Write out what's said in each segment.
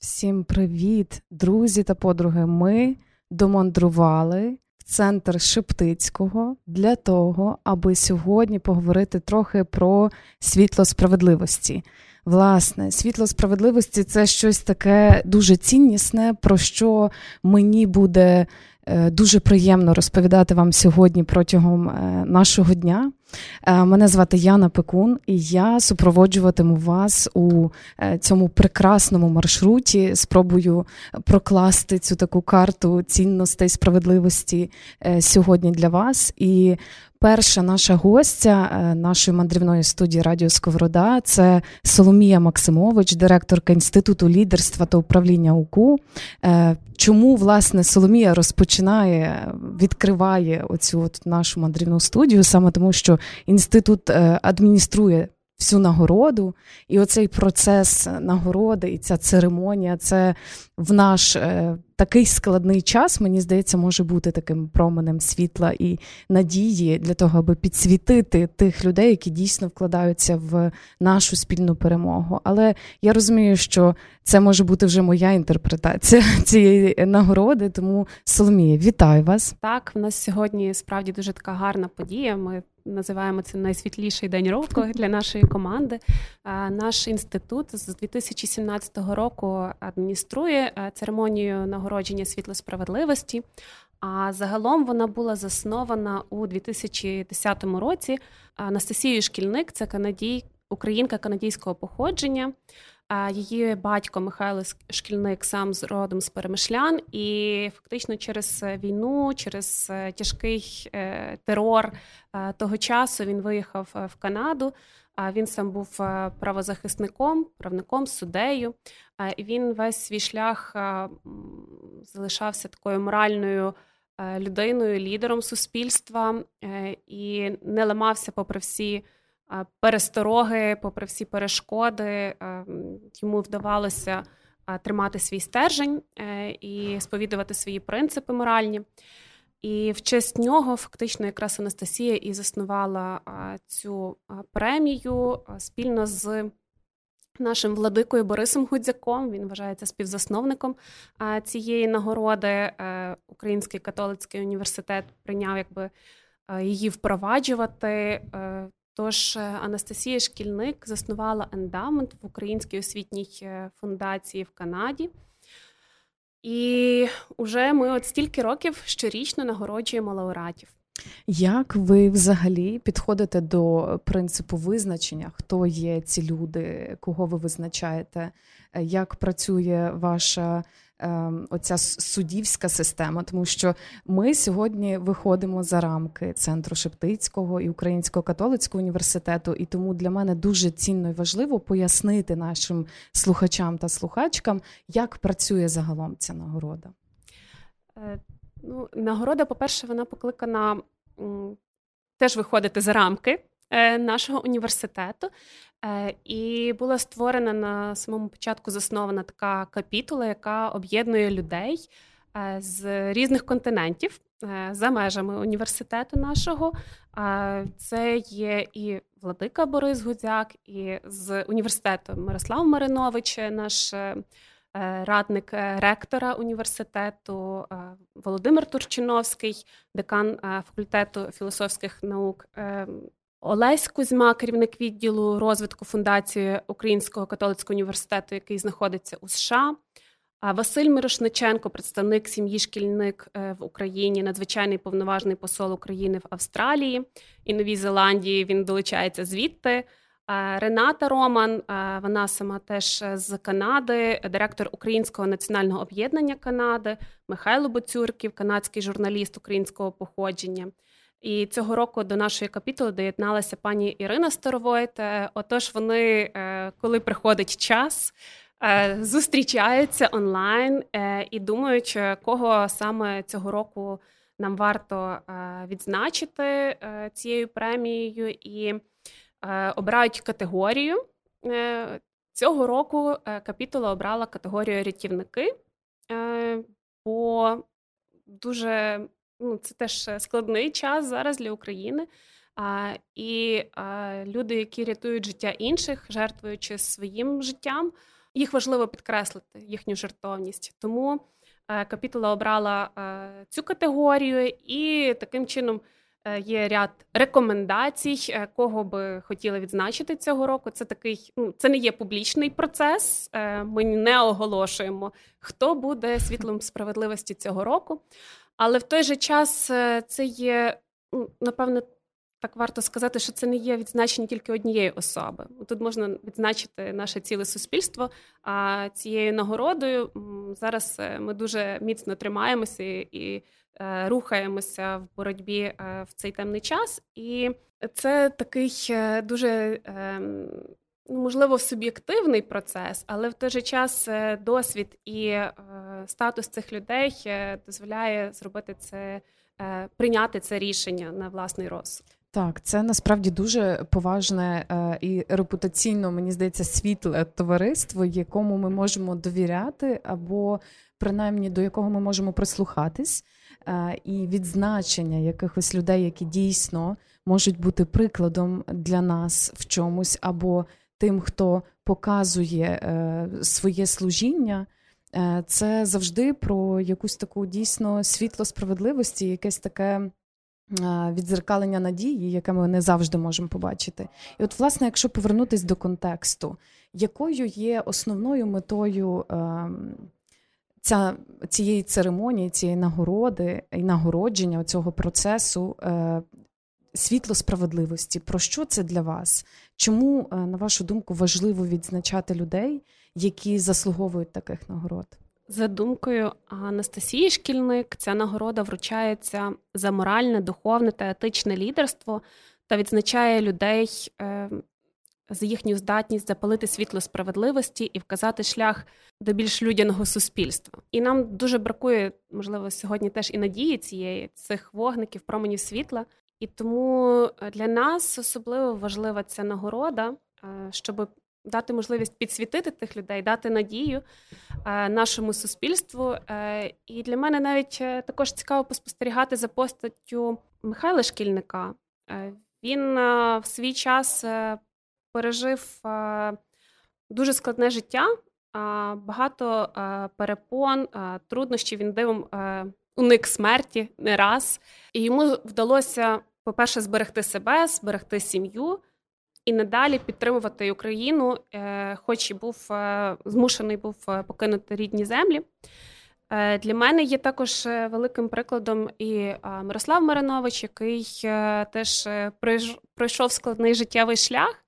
Всім привіт, друзі та подруги. Ми домандрували в центр Шептицького для того, аби сьогодні поговорити трохи про світло справедливості. Власне, світло справедливості це щось таке дуже ціннісне, про що мені буде Е, дуже приємно розповідати вам сьогодні протягом е, нашого дня. Е, мене звати Яна Пекун, і я супроводжуватиму вас у цьому прекрасному маршруті. Спробую прокласти цю таку карту цінностей справедливості сьогодні для вас. І Перша наша гостя нашої мандрівної студії Радіо Сковорода це Соломія Максимович, директорка Інституту лідерства та управління УКУ. Чому власне Соломія розпочинає, відкриває оцю от нашу мандрівну студію, саме тому, що інститут е, адмініструє всю нагороду, і оцей процес нагороди, і ця церемонія, це в наш е, такий складний час, мені здається, може бути таким променем світла і надії для того, аби підсвітити тих людей, які дійсно вкладаються в нашу спільну перемогу. Але я розумію, що це може бути вже моя інтерпретація цієї нагороди. Тому Соломія, вітаю вас. Так, в нас сьогодні справді дуже така гарна подія. Ми називаємо це найсвітліший день року для нашої команди. Наш інститут з 2017 року адмініструє церемонію нагородження світло справедливості. А загалом вона була заснована у 2010 році. Анастасією Шкільник це канадій, українка канадійського походження. Її батько Михайло Шкільник сам з родом з перемишлян, і фактично через війну, через е, тяжкий е, терор е, того часу він виїхав в Канаду. Він сам був правозахисником, правником, суддею. І Він весь свій шлях залишався такою моральною людиною, лідером суспільства і не ламався попри всі перестороги, попри всі перешкоди, йому вдавалося тримати свій стержень е, і сповідувати свої принципи моральні. І в честь нього фактично якраз Анастасія і заснувала цю премію спільно з нашим владикою Борисом Гудзяком. Він вважається співзасновником цієї нагороди. Е, Український католицький університет прийняв якби її впроваджувати. Е, Тож е, Анастасія Шкільник заснувала ендамент в Українській освітній е, фундації в Канаді. І вже ми от стільки років щорічно нагороджуємо лауреатів. Як ви взагалі підходите до принципу визначення, хто є ці люди, кого ви визначаєте? Е, як працює ваша Ем, оця суддівська система, тому що ми сьогодні виходимо за рамки центру Шептицького і Українського католицького університету, і тому для мене дуже цінно і важливо пояснити нашим слухачам та слухачкам, як працює загалом ця нагорода. Ну, Нагорода, по-перше, вона покликана теж виходити за рамки е, нашого університету. Е, і була створена на самому початку заснована така капітула, яка об'єднує людей е, з різних континентів за межами університету нашого. Це є і Владика Борис Гудзяк, і з університету Мирослав Маринович, наш радник ректора університету, Володимир Турчиновський, декан факультету філософських наук. Олесь Кузьма, керівник відділу розвитку фундації Українського католицького університету, який знаходиться у США. Василь Мирошниченко, представник сім'ї шкільник е, в Україні, надзвичайний повноважний посол України в Австралії і Новій Зеландії. Він долучається звідти. Рената Роман, вона сама теж з Канади, директор Українського національного об'єднання Канади, Михайло Боцюрків, канадський журналіст українського походження. І цього року до нашої капітули доєдналася пані Ірина Старовойт. Е, отож, вони, е, коли приходить час, е, зустрічаються онлайн і думають, кого саме цього року нам варто відзначити цією премією і обирають категорію. Цього року капітула обрала категорію рятівники, бо дуже ну, це теж е, складний час зараз для України. І люди, які рятують життя інших, жертвуючи своїм життям. їх важливо підкреслити, їхню жертовність. Тому капітула обрала цю категорію, і таким чином є ряд рекомендацій, кого би хотіли відзначити цього року. Це такий, ну це не є публічний процес. Ми не оголошуємо, хто буде світлом справедливості цього року. Але в той же час це є, ну, напевно, так варто сказати, що це не є відзначення тільки однієї особи. Тут можна відзначити наше ціле суспільство. А цією нагородою зараз е, ми дуже міцно тримаємося і е, рухаємося в боротьбі е, в цей темний час. І це такий дуже ем, ну, можливо суб'єктивний процес, але в той же час досвід і статус цих людей дозволяє зробити це, прийняти це рішення на власний розсуд. Так, це насправді дуже поважне е, і репутаційно, мені здається, світле товариство, якому ми можемо довіряти, або принаймні до якого ми можемо прислухатись, е, і відзначення якихось людей, які дійсно можуть бути прикладом для нас в чомусь, або тим, хто показує е, своє служіння. Це завжди про якусь таку дійсно світло справедливості, якесь таке відзеркалення надії, яке ми не завжди можемо побачити. І от, власне, якщо повернутися до контексту, якою є основною метою ем, ця, цієї церемонії, цієї нагороди і нагородження цього процесу е, світло справедливості? Про що це для вас? Чому, е, на вашу думку, важливо відзначати людей, які заслуговують таких нагород? За думкою Анастасії Шкільник, ця нагорода вручається за моральне, духовне та етичне лідерство та відзначає людей е, за їхню здатність запалити світло справедливості і вказати шлях до більш людяного суспільства. І нам дуже бракує, можливо, сьогодні теж і надії цієї цих вогників, променів світла. І тому для нас особливо важлива ця нагорода, е, щоб дати можливість підсвітити тих людей, дати надію е, нашому суспільству. Е, і для мене навіть е, також цікаво поспостерігати за постаттю Михайла Шкільника. Він в свій час пережив дуже складне життя, багато перепон, труднощів він дивом уник смерті не раз. І йому вдалося, по-перше, зберегти себе, зберегти сім'ю і надалі підтримувати Україну, е, хоч і був е, змушений був е, покинути рідні землі. Для мене є також великим прикладом і Мирослав Маринович, який теж пройшов складний життєвий шлях.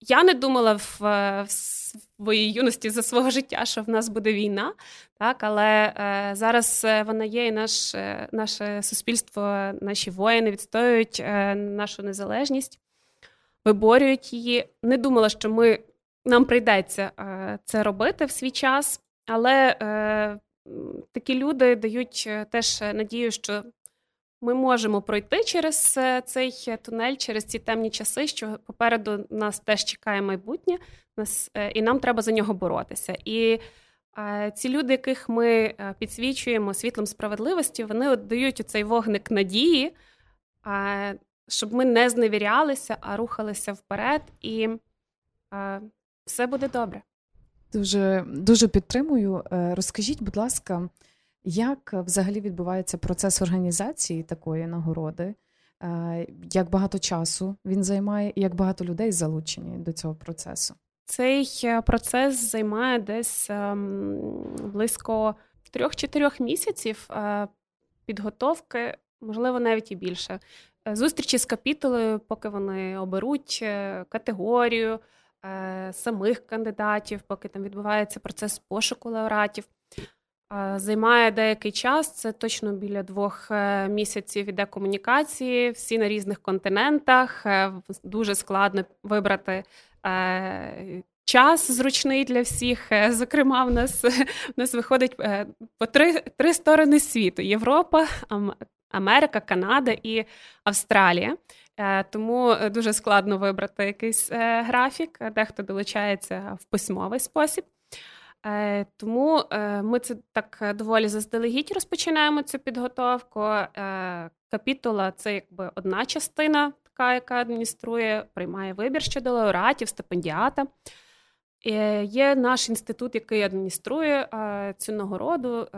Я не думала в своїй юності за свого життя, що в нас буде війна, так але зараз вона є, і наш, наше суспільство, наші воїни відстоюють нашу незалежність виборюють її. Не думала, що ми нам прийдеться е, це робити в свій час, але е, такі люди дають е, теж надію, що ми можемо пройти через цей тунель, через ці темні часи, що попереду нас теж чекає майбутнє, нас, і нам треба за нього боротися. І ці люди, яких ми підсвічуємо світлом справедливості, вони дають цей вогник надії щоб ми не зневірялися, а рухалися вперед, і е, все буде добре. Дуже дуже підтримую. Е, розкажіть, будь ласка, як взагалі відбувається процес організації такої нагороди? Е, як багато часу він займає, і як багато людей залучені до цього процесу? Цей е, процес займає десь ем, близько трьох-чотирьох місяців підготовки, можливо, навіть і більше. Е, зустрічі з капітулою, поки вони оберуть е, категорію е, самих кандидатів, поки там відбувається процес пошуку лауреатів. Займає деякий час, це точно біля двох місяців іде комунікації, всі на різних континентах. Дуже складно вибрати час зручний для всіх. Зокрема, в нас в нас виходить по три три сторони світу: Європа, Америка, Канада і Австралія. Е, тому е, дуже складно вибрати якийсь е, графік, дехто долучається в письмовий спосіб. Тому ми це так доволі заздалегідь розпочинаємо цю підготовку. Капітула це якби одна частина, така, яка адмініструє, приймає вибір щодо лауреатів, стипендіата. Є наш інститут, який адмініструє цю нагороду.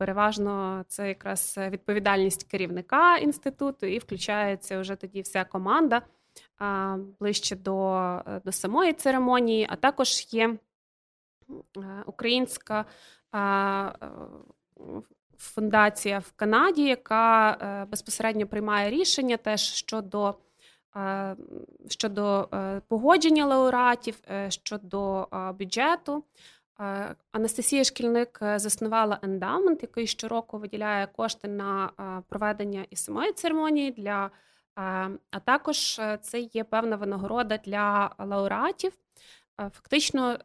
Переважно це якраз відповідальність керівника інституту, і включається вже тоді вся команда ближче до, до самої церемонії, а також є українська фундація в Канаді, яка е, безпосередньо приймає рішення теж щодо. Е, щодо е, погодження лауреатів, щодо бюджету, Анастасія Шкільник заснувала ендамент, який щороку виділяє кошти на проведення і самої церемонії для, а також це є певна винагорода для лауреатів. Фактично,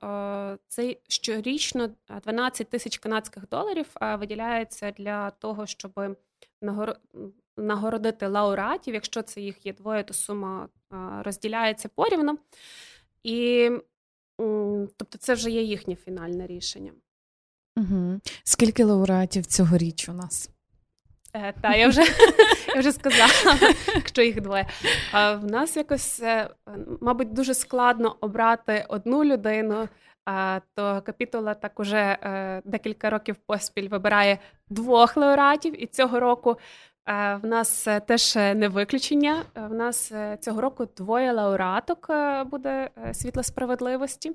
це щорічно 12 тисяч канадських доларів виділяється для того, щоб нагородити лауреатів. Якщо це їх є двоє, то сума розділяється порівну. І тобто, це вже є їхнє фінальне рішення. Угу. Скільки лауреатів цьогоріч у нас? Е, Та я вже я вже сказала, якщо їх двоє. А В нас якось, е, мабуть, дуже складно обрати одну людину. А, То капітула так уже е, декілька років поспіль вибирає двох лауреатів, і цього року в нас е, теж не виключення. В нас е, цього року двоє лауреаток е, буде світла справедливості.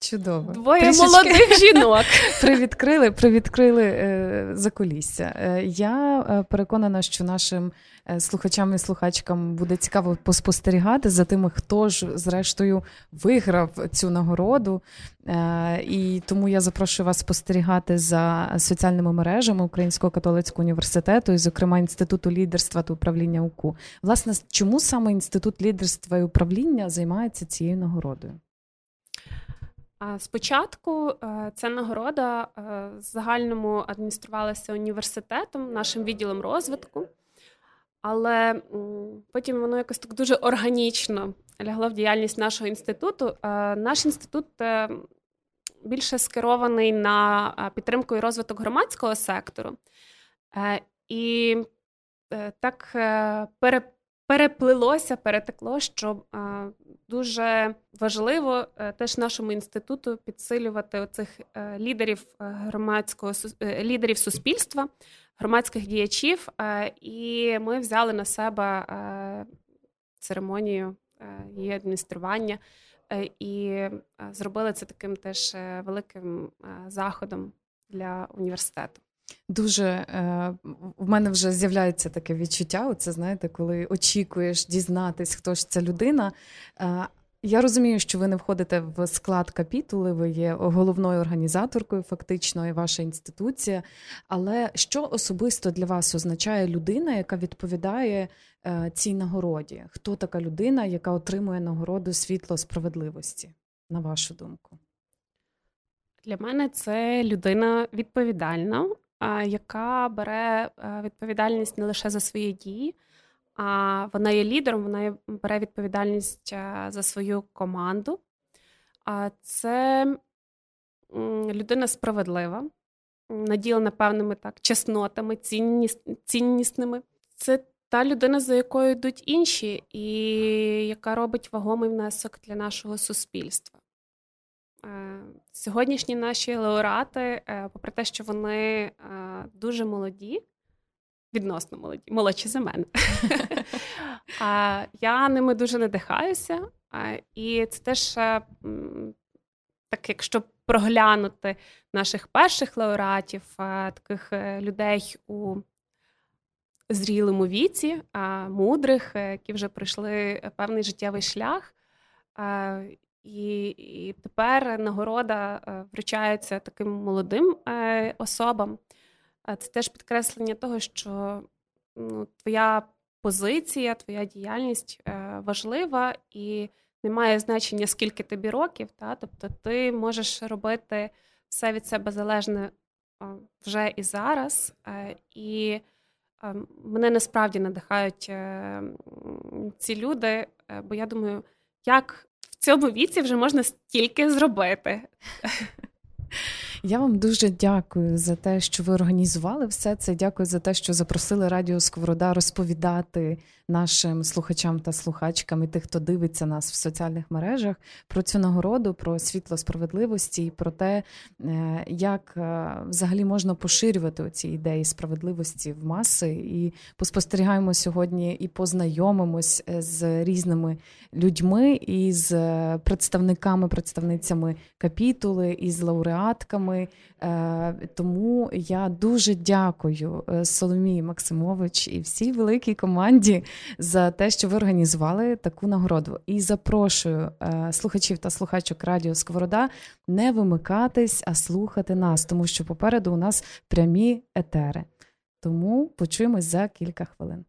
Чудово. Двоє Трішечки молодих жінок. Привідкрили привідкрили е, закулісся. Е, я е, переконана, що нашим е, слухачам і слухачкам буде цікаво поспостерігати за тими, хто ж, зрештою, виграв цю нагороду. Е, і тому я запрошую вас спостерігати за соціальними мережами Українського католицького університету, і, зокрема, інституту лідерства та управління УКУ. Власне, чому саме інститут лідерства і управління займається цією нагородою? Спочатку е, ця нагорода е, загальному адмініструвалася університетом, нашим відділом розвитку, але потім воно якось так дуже органічно лягло в діяльність нашого інституту. Е, наш інститут більше скерований на підтримку і розвиток громадського сектору. І так переплилося, перетекло, що дуже важливо е, теж нашому інституту підсилювати оцих е, лідерів е, громадського лідерів суспільства, громадських діячів. І ми взяли на себе церемонію її адміністрування і зробили це таким теж великим заходом для університету. Дуже е, в мене вже з'являється таке відчуття. Оце знаєте, коли очікуєш дізнатись, хто ж ця людина. Е, я розумію, що ви не входите в склад капітули, ви є головною організаторкою, фактично, і ваша інституція. Але що особисто для вас означає людина, яка відповідає е, цій нагороді? Хто така людина, яка отримує нагороду світло справедливості, на вашу думку? Для мене це людина відповідальна, яка бере е, відповідальність не лише за свої дії, а вона є лідером, вона бере відповідальність е, за свою команду. А Це людина справедлива, наділена певними так чеснотами, ціннісними. Це та людина, за якою йдуть інші, і яка робить вагомий внесок для нашого суспільства. Е, сьогоднішні наші лауреати, е, попри те, що вони е, дуже молоді, відносно молоді, молодші за мене, я ними дуже надихаюся. І це теж так, якщо проглянути наших перших лауреатів, таких людей у зрілому віці, мудрих, які вже пройшли певний життєвий шлях. І і тепер нагорода е, вручається таким молодим е, особам. Це теж підкреслення того, що ну, твоя позиція, твоя діяльність е, важлива і не має значення, скільки тобі років. Та? Тобто ти можеш робити все від себе залежне вже і зараз. І мене насправді надихають ці люди, бо я думаю, як цьому віці вже можна стільки зробити. Я вам дуже дякую за те, що ви організували все це. Дякую за те, що запросили Радіо Сковорода розповідати нашим слухачам та слухачкам і тих, хто дивиться нас в соціальних мережах, про цю нагороду, про світло справедливості і про те, е, як е, взагалі можна поширювати ці ідеї справедливості в маси. І поспостерігаємо сьогодні і познайомимось з різними людьми, і з представниками, представницями капітули, і з лауреатками. Тому я дуже дякую Соломії Максимович і всій великій команді за те, що ви організували таку нагороду. І запрошую е, слухачів та слухачок Радіо Сковорода не вимикатись, а слухати нас, тому що попереду у нас прямі етери. Тому почуємось за кілька хвилин.